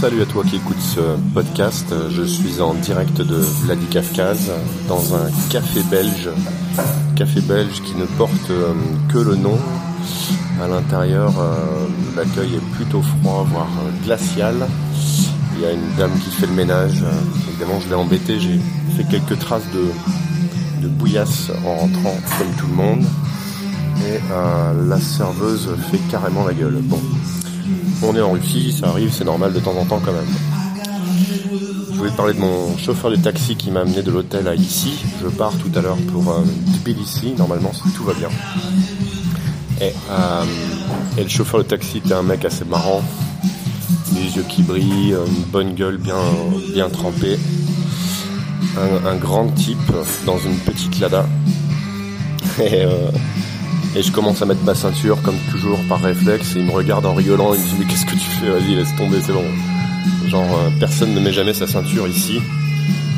Salut à toi qui écoutes ce podcast. Je suis en direct de Vladikavkaz dans un café belge. Café belge qui ne porte euh, que le nom. À l'intérieur, euh, l'accueil est plutôt froid, voire euh, glacial. Il y a une dame qui fait le ménage. Évidemment, je l'ai embêté. J'ai fait quelques traces de, de bouillasse en rentrant, comme tout le monde. Et la serveuse fait carrément la gueule. Bon, on est en Russie, ça arrive, c'est normal de temps en temps quand même. Je voulais parler de mon chauffeur de taxi qui m'a amené de l'hôtel à ici. Je pars tout à l'heure pour euh, Tbilissi, normalement si tout va bien. Euh, et, le chauffeur de taxi était un mec assez marrant, les yeux qui brillent, une bonne gueule bien, bien trempée, un, grand type dans une petite lada. Euh, et je commence à mettre ma ceinture, comme toujours, par réflexe. Et il me regarde en rigolant. Il me dit Mais qu'est-ce que tu fais? Vas-y, laisse tomber, c'est bon. Genre, euh, personne ne met jamais sa ceinture ici.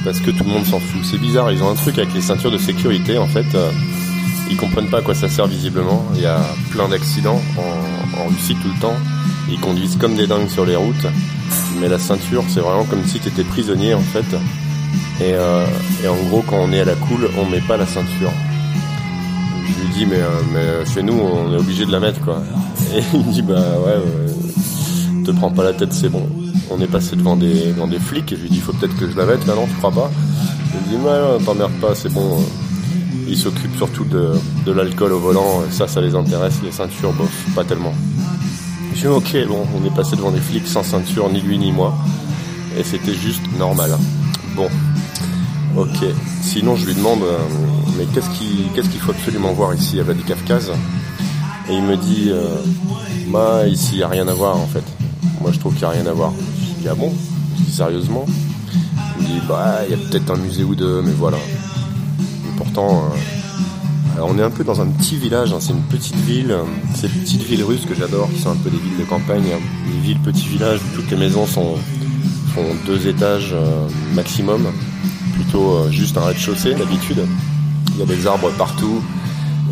Parce que tout le monde s'en fout. C'est bizarre, ils ont un truc avec les ceintures de sécurité. En fait, euh, ils comprennent pas à quoi ça sert visiblement. Il y a plein d'accidents en, Russie tout le temps. Ils conduisent comme des dingues sur les routes. Mais la ceinture, c'est vraiment comme si tu étais prisonnier en fait. Et, euh, et en gros, quand on est à la cool, on met pas la ceinture je lui dis mais, euh, mais chez nous on est obligé de la mettre quoi. Et il me dit bah ouais, te prends pas la tête c'est bon. On est passé devant des, des flics et je lui dis faut peut-être que je la mette, là non tu crois pas Il me dit ouais t'emmerdes pas c'est bon. Il s'occupe surtout de, de l'alcool au volant, ça ça les intéresse, les ceintures bof, pas tellement. Je dis ok bon on est passé devant des flics sans ceinture ni lui ni moi et c'était juste normal. Bon Ok. Sinon, je lui demande, euh, mais qu'est-ce qu'il faut absolument voir ici? À Vladikavkaz Et il me dit, euh, bah, ici, il n'y a rien à voir en fait. Moi, je trouve qu'il n'y a rien à voir. Je dis, ah bon Sérieusement? Il me dit, bah, il y a peut-être un musée ou deux, mais voilà. Et pourtant, euh, on est un peu dans un petit village, hein, c'est une petite ville, ces petites villes russes que j'adore, qui sont un peu des villes de campagne, hein. des villes, petits villages où toutes les maisons sont, font deux étages maximum plutôt euh, juste un rez-de-chaussée d'habitude. Il y a des arbres partout.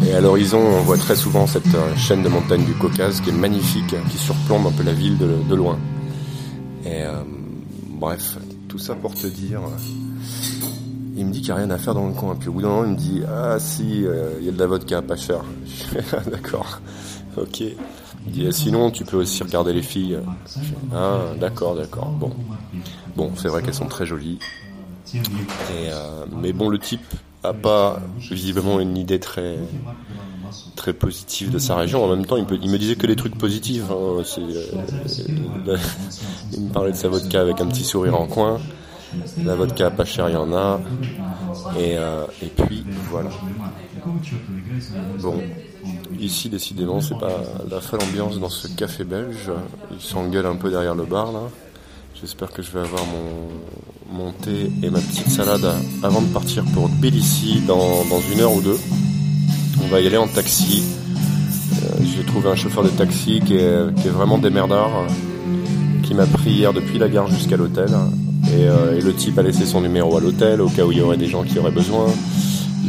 Et à l'horizon, on voit très souvent cette euh, chaîne de montagnes du Caucase qui est magnifique, qui surplombe un peu la ville de, loin. Et euh, bref, tout ça pour te dire, il me dit qu'il n'y a rien à faire dans le coin. Puis au bout d'un moment, il me dit Ah si, il y a de la vodka pas cher. Ah, d'accord, ok. Il dit Sinon, tu peux aussi regarder les filles. ah d'accord, d'accord. Bon, bon, c'est vrai qu'elles sont très jolies. Euh, mais bon, le type a pas visiblement une idée très très positive de sa région. En même temps, il, me disait que des trucs positifs. Hein. Euh, il me parlait de sa vodka avec un petit sourire en coin. La vodka pas cher, il y en a. Et, euh, et puis voilà. Bon, ici décidément, c'est pas la folle ambiance dans ce café belge. Il s'engueule un peu derrière le bar là. J'espère que je vais avoir mon, thé et ma petite salade avant de partir pour Tbilissi dans, dans une heure ou deux. On va y aller en taxi. Euh, j'ai trouvé un chauffeur de taxi qui est, qui est vraiment démerdard, qui m'a pris hier depuis la gare jusqu'à l'hôtel. Et, euh, et, le type a laissé son numéro à l'hôtel au cas où il y aurait des gens qui auraient besoin.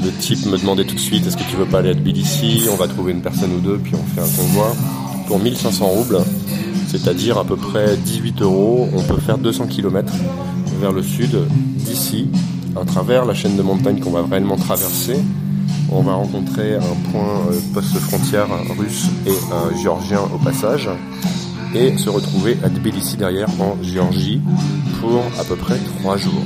Le type me demandait tout de suite est-ce que tu veux pas aller à Tbilissi? On va trouver une personne ou deux, puis on fait un convoi pour 1500 roubles c'est-à-dire à peu près 18 euros. On peut faire 200 km vers le sud d'ici, à travers la chaîne de montagnes qu'on va réellement traverser. On va rencontrer un point euh, poste frontière russe et euh, géorgien au passage et se retrouver à Tbilissi derrière en Géorgie pour à peu près 3 jours.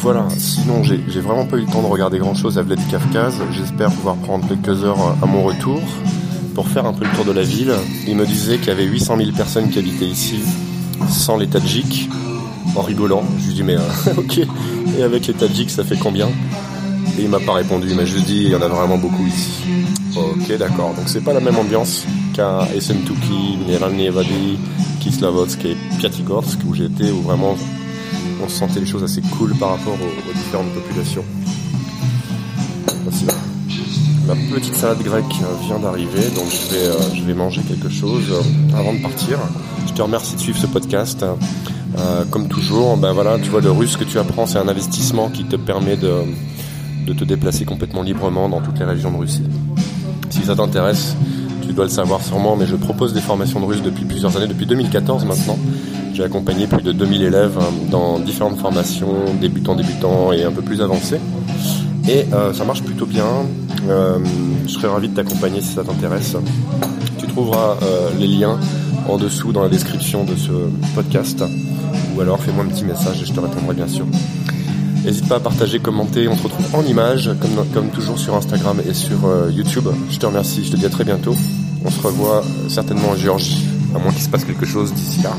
Voilà, sinon j'ai vraiment pas eu le temps de regarder grand chose à Vladikavkaz. J'espère pouvoir prendre quelques heures à mon retour pour faire un peu le tour de la ville. Il me disait qu'il y avait 800 000 personnes qui habitaient ici, sans les Tadjiks, en rigolant. Je lui dis mais euh, ok, et avec les Tadjiks ça fait combien? Et il m'a pas répondu, il m'a juste dit il y en a vraiment beaucoup ici. Ok d'accord, donc c'est pas la même ambiance qu'à Essentuki, Neralny Evadi, Kislovodsk et Piatigorsk où j'étais, où vraiment on sentait les choses assez cool par rapport aux, différentes populations. Merci ma petite salade grecque vient d'arriver, donc je vais, euh, je vais manger quelque chose euh, avant de partir. Je te remercie de suivre ce podcast. Euh, comme toujours, ben voilà, tu vois, le russe que tu apprends, c'est un investissement qui te permet de, de te déplacer complètement librement dans toutes les régions de Russie. Si ça t'intéresse, tu dois le savoir sûrement, mais je propose des formations de russe depuis plusieurs années, depuis 2014 maintenant. J'ai accompagné plus de 2000 élèves hein, dans différentes formations, débutants, débutants et un peu plus avancés. Et ça marche plutôt bien. Euh, je serais ravi de t'accompagner si ça t'intéresse. Tu trouveras euh, les liens en dessous dans la description de ce podcast. Ou alors fais-moi un petit message et je te répondrai bien sûr. N'hésite pas à partager, commenter. On se retrouve en images, comme, comme toujours sur Instagram et sur YouTube. Je te remercie. Je te dis à très bientôt. On se revoit certainement en Géorgie, à moins qu'il se passe quelque chose d'ici là.